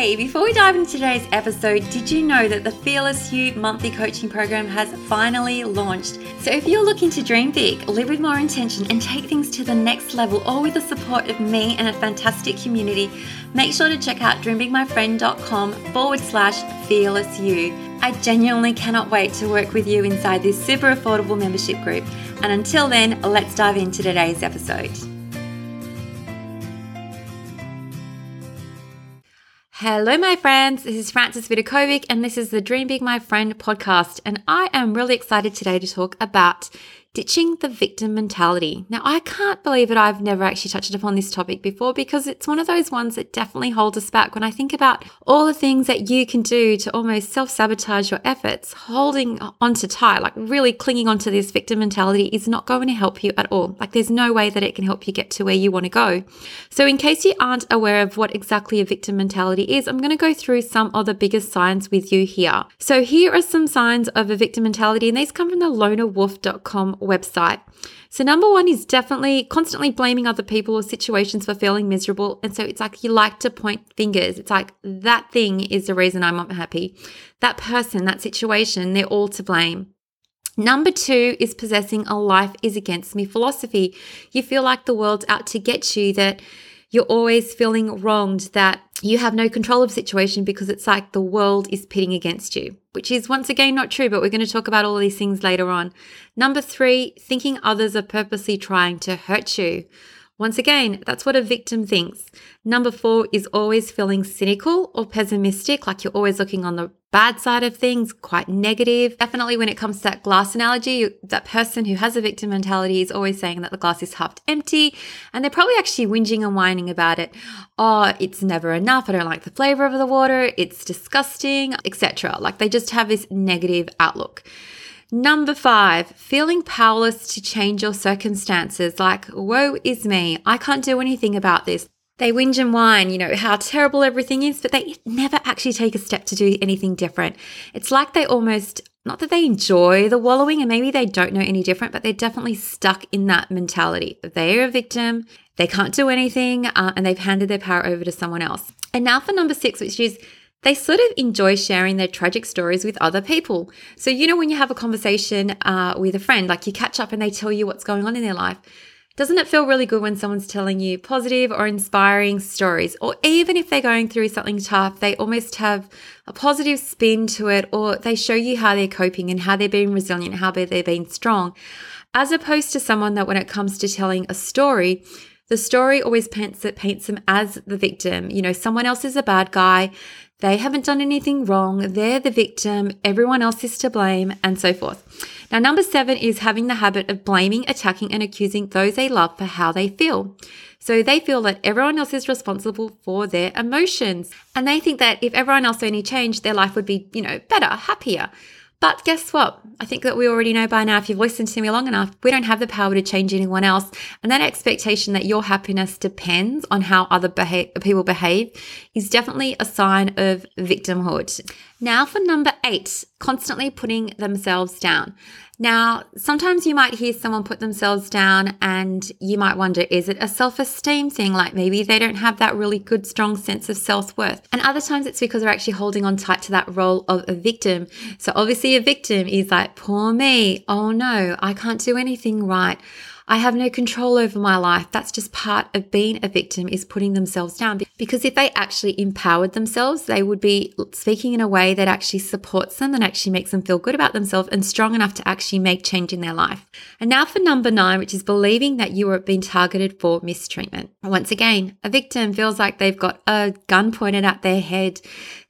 Hey, before we dive into today's episode, did you know that the Fearless You monthly coaching program has finally launched? So, if you're looking to dream big, live with more intention, and take things to the next level, all with the support of me and a fantastic community, make sure to check out dreambigmyfriend.com forward slash fearless you. I genuinely cannot wait to work with you inside this super affordable membership group. And until then, let's dive into today's episode. Hello, my friends. This is Francis Vidakovic, and this is the Dream Big My Friend podcast. And I am really excited today to talk about ditching the victim mentality. Now, I can't believe it. I've never actually touched upon this topic before because it's one of those ones that definitely holds us back. When I think about all the things that you can do to almost self sabotage your efforts, holding onto tight, like really clinging onto this victim mentality is not going to help you at all. Like there's no way that it can help you get to where you want to go. So in case you aren't aware of what exactly a victim mentality is, I'm going to go through some of the biggest signs with you here. So here are some signs of a victim mentality and these come from the lonerwolf.com website. So, number one is definitely constantly blaming other people or situations for feeling miserable. And so it's like you like to point fingers. It's like that thing is the reason I'm not happy. That person, that situation, they're all to blame. Number two is possessing a life is against me philosophy. You feel like the world's out to get you, that you're always feeling wronged, that you have no control of situation because it's like the world is pitting against you, which is once again not true, but we're going to talk about all these things later on. Number three, thinking others are purposely trying to hurt you. Once again, that's what a victim thinks. Number four is always feeling cynical or pessimistic, like you're always looking on the bad side of things, quite negative. Definitely when it comes to that glass analogy, that person who has a victim mentality is always saying that the glass is half empty and they're probably actually whinging and whining about it. Oh, it's never enough. I don't like the flavor of the water. It's disgusting, etc. Like they just have this negative outlook. Number five, feeling powerless to change your circumstances. Like, woe is me. I can't do anything about this. They whinge and whine, you know, how terrible everything is, but they never actually take a step to do anything different. It's like they almost, not that they enjoy the wallowing and maybe they don't know any different, but they're definitely stuck in that mentality. They're a victim, they can't do anything, uh, and they've handed their power over to someone else. And now for number six, which is they sort of enjoy sharing their tragic stories with other people. So, you know, when you have a conversation uh, with a friend, like you catch up and they tell you what's going on in their life, doesn't it feel really good when someone's telling you positive or inspiring stories? Or even if they're going through something tough, they almost have a positive spin to it, or they show you how they're coping and how they're being resilient, how they're being strong, as opposed to someone that when it comes to telling a story, the story always paints it paints them as the victim. You know, someone else is a bad guy. They haven't done anything wrong. They're the victim. Everyone else is to blame, and so forth. Now, number seven is having the habit of blaming, attacking, and accusing those they love for how they feel. So they feel that everyone else is responsible for their emotions. And they think that if everyone else only changed, their life would be, you know, better, happier. But guess what? I think that we already know by now, if you've listened to me long enough, we don't have the power to change anyone else. And that expectation that your happiness depends on how other beha- people behave is definitely a sign of victimhood. Now for number eight, constantly putting themselves down. Now, sometimes you might hear someone put themselves down and you might wonder, is it a self esteem thing? Like maybe they don't have that really good, strong sense of self worth. And other times it's because they're actually holding on tight to that role of a victim. So obviously, a victim is like, poor me. Oh no, I can't do anything right. I have no control over my life. That's just part of being a victim is putting themselves down. Because if they actually empowered themselves, they would be speaking in a way that actually supports them and actually makes them feel good about themselves and strong enough to actually make change in their life. And now for number nine, which is believing that you are being targeted for mistreatment. Once again, a victim feels like they've got a gun pointed at their head,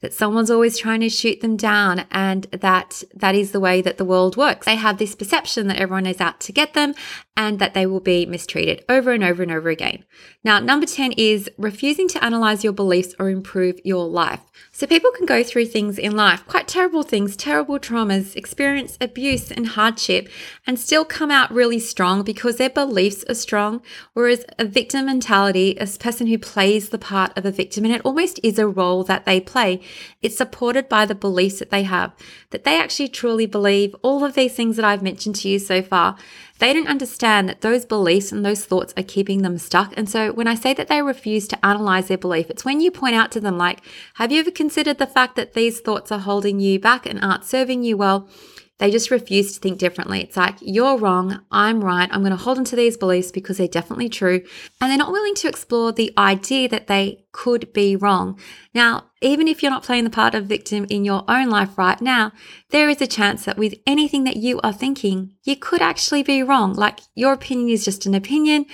that someone's always trying to shoot them down, and that that is the way that the world works. They have this perception that everyone is out to get them and that they will be mistreated over and over and over again. Now, number 10 is refusing to analyze your beliefs or improve your life. So, people can go through things in life, quite terrible things, terrible traumas, experience abuse and hardship, and still come out really strong because their beliefs are strong. Whereas a victim mentality, a person who plays the part of a victim, and it almost is a role that they play, it's supported by the beliefs that they have, that they actually truly believe all of these things that I've mentioned to you so far they don't understand that those beliefs and those thoughts are keeping them stuck. And so when I say that they refuse to analyze their belief, it's when you point out to them, like, have you ever considered the fact that these thoughts are holding you back and aren't serving you well? They just refuse to think differently. It's like, you're wrong, I'm right, I'm going to hold on to these beliefs because they're definitely true. And they're not willing to explore the idea that they could be wrong. Now, even if you're not playing the part of victim in your own life right now, there is a chance that with anything that you are thinking, you could actually be wrong. Like your opinion is just an opinion.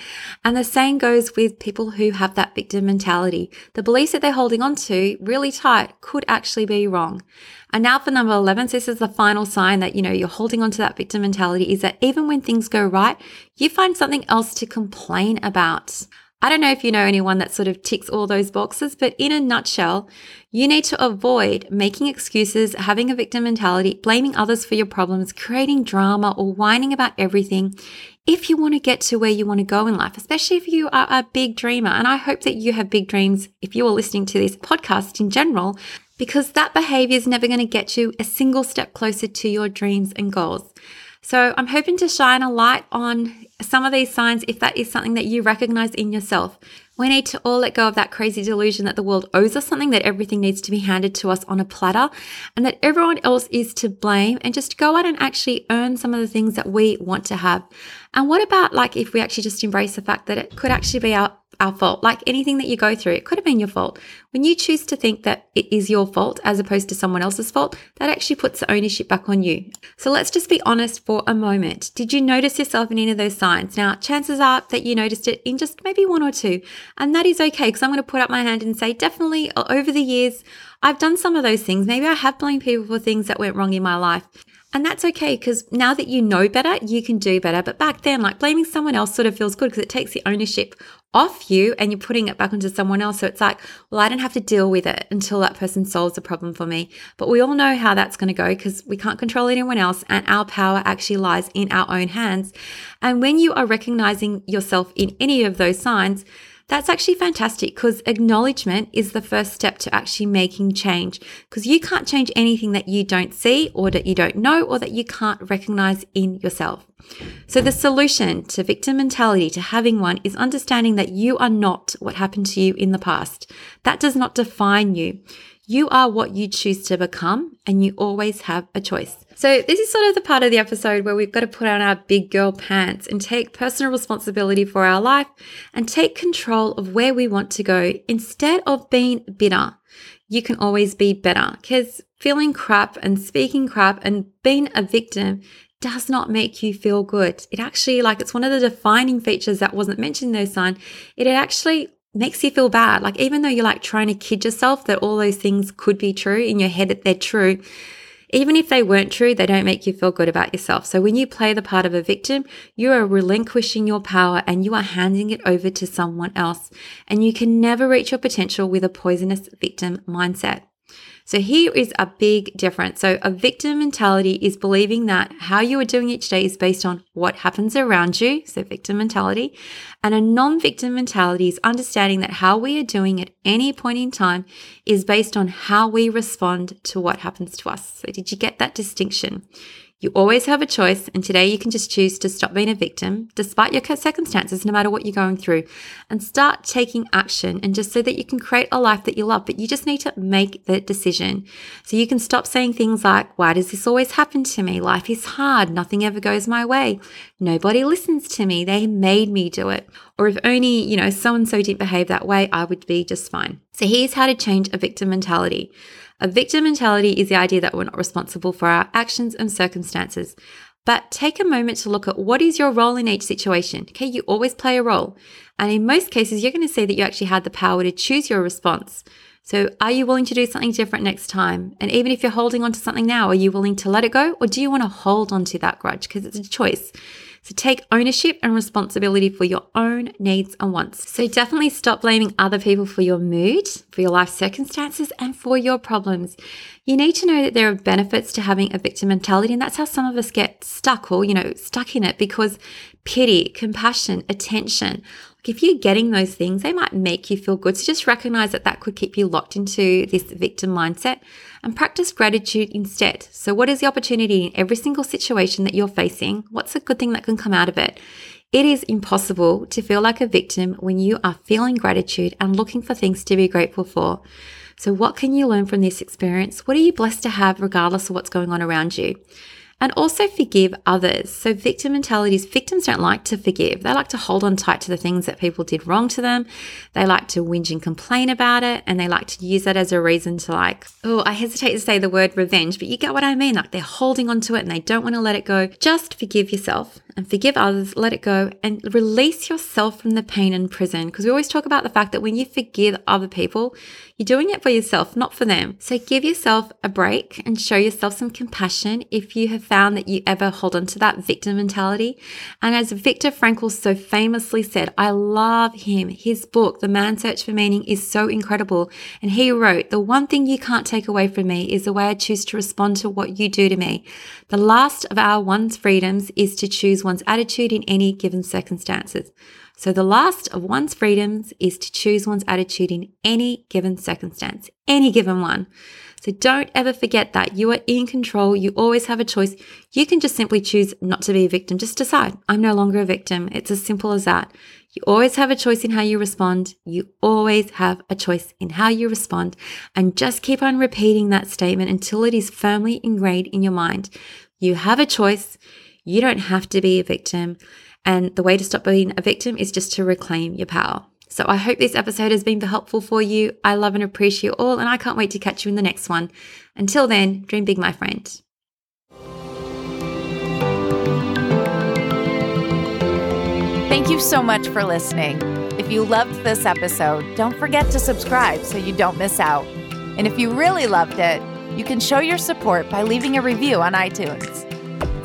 And the same goes with people who have that victim mentality. The beliefs that they're holding on to really tight could actually be wrong. And now for number 11, so this is the final sign that, you know, you're holding on to that victim mentality is that even when things go right, you find something else to complain about. I don't know if you know anyone that sort of ticks all those boxes, but in a nutshell, you need to avoid making excuses, having a victim mentality, blaming others for your problems, creating drama, or whining about everything if you want to get to where you want to go in life, especially if you are a big dreamer. And I hope that you have big dreams if you are listening to this podcast in general, because that behavior is never going to get you a single step closer to your dreams and goals. So I'm hoping to shine a light on some of these signs if that is something that you recognize in yourself. We need to all let go of that crazy delusion that the world owes us something, that everything needs to be handed to us on a platter, and that everyone else is to blame, and just go out and actually earn some of the things that we want to have. And what about like if we actually just embrace the fact that it could actually be our our fault. Like anything that you go through, it could have been your fault. When you choose to think that it is your fault as opposed to someone else's fault, that actually puts the ownership back on you. So let's just be honest for a moment. Did you notice yourself in any of those signs? Now, chances are that you noticed it in just maybe one or two, and that is okay because I'm going to put up my hand and say, definitely over the years, I've done some of those things. Maybe I have blamed people for things that went wrong in my life. And that's okay because now that you know better, you can do better. But back then, like blaming someone else sort of feels good because it takes the ownership off you and you're putting it back onto someone else. So it's like, well, I don't have to deal with it until that person solves the problem for me. But we all know how that's going to go because we can't control anyone else and our power actually lies in our own hands. And when you are recognizing yourself in any of those signs, that's actually fantastic because acknowledgement is the first step to actually making change because you can't change anything that you don't see or that you don't know or that you can't recognize in yourself. So, the solution to victim mentality, to having one, is understanding that you are not what happened to you in the past. That does not define you. You are what you choose to become, and you always have a choice. So, this is sort of the part of the episode where we've got to put on our big girl pants and take personal responsibility for our life and take control of where we want to go instead of being bitter. You can always be better because feeling crap and speaking crap and being a victim does not make you feel good. It actually, like, it's one of the defining features that wasn't mentioned in those sign. It actually makes you feel bad. Like, even though you're like trying to kid yourself that all those things could be true in your head, that they're true, even if they weren't true, they don't make you feel good about yourself. So when you play the part of a victim, you are relinquishing your power and you are handing it over to someone else. And you can never reach your potential with a poisonous victim mindset. So here is a big difference. So a victim mentality is believing that how you are doing each day is based on what happens around you. So victim mentality. And a non-victim mentality is understanding that how we are doing at any point in time is based on how we respond to what happens to us. So did you get that distinction? You always have a choice, and today you can just choose to stop being a victim, despite your circumstances, no matter what you're going through, and start taking action, and just so that you can create a life that you love. But you just need to make the decision. So you can stop saying things like, Why does this always happen to me? Life is hard. Nothing ever goes my way. Nobody listens to me. They made me do it. Or if only, you know, so and so didn't behave that way, I would be just fine. So here's how to change a victim mentality. A victim mentality is the idea that we're not responsible for our actions and circumstances. But take a moment to look at what is your role in each situation. Okay, you always play a role. And in most cases, you're going to see that you actually had the power to choose your response. So, are you willing to do something different next time? And even if you're holding on to something now, are you willing to let it go or do you want to hold on to that grudge? Because it's a choice. So take ownership and responsibility for your own needs and wants. So definitely stop blaming other people for your mood, for your life circumstances, and for your problems. You need to know that there are benefits to having a victim mentality, and that's how some of us get stuck or, you know, stuck in it because pity, compassion, attention, if you're getting those things, they might make you feel good. So just recognize that that could keep you locked into this victim mindset and practice gratitude instead. So, what is the opportunity in every single situation that you're facing? What's a good thing that can come out of it? It is impossible to feel like a victim when you are feeling gratitude and looking for things to be grateful for. So, what can you learn from this experience? What are you blessed to have, regardless of what's going on around you? And also forgive others. So, victim mentalities, victims don't like to forgive. They like to hold on tight to the things that people did wrong to them. They like to whinge and complain about it, and they like to use that as a reason to, like, oh, I hesitate to say the word revenge, but you get what I mean. Like, they're holding on to it and they don't want to let it go. Just forgive yourself and forgive others, let it go, and release yourself from the pain and prison. Because we always talk about the fact that when you forgive other people, you're doing it for yourself, not for them. So give yourself a break and show yourself some compassion if you have found that you ever hold on to that victim mentality. And as Viktor Frankl so famously said, I love him. His book, The Man's Search for Meaning, is so incredible. And he wrote, The one thing you can't take away from me is the way I choose to respond to what you do to me. The last of our one's freedoms is to choose one's attitude in any given circumstances. So the last of one's freedoms is to choose one's attitude in any given circumstance, any given one. So don't ever forget that you are in control. You always have a choice. You can just simply choose not to be a victim. Just decide, I'm no longer a victim. It's as simple as that. You always have a choice in how you respond. You always have a choice in how you respond. And just keep on repeating that statement until it is firmly ingrained in your mind. You have a choice. You don't have to be a victim. And the way to stop being a victim is just to reclaim your power. So I hope this episode has been helpful for you. I love and appreciate you all, and I can't wait to catch you in the next one. Until then, dream big, my friend. Thank you so much for listening. If you loved this episode, don't forget to subscribe so you don't miss out. And if you really loved it, you can show your support by leaving a review on iTunes.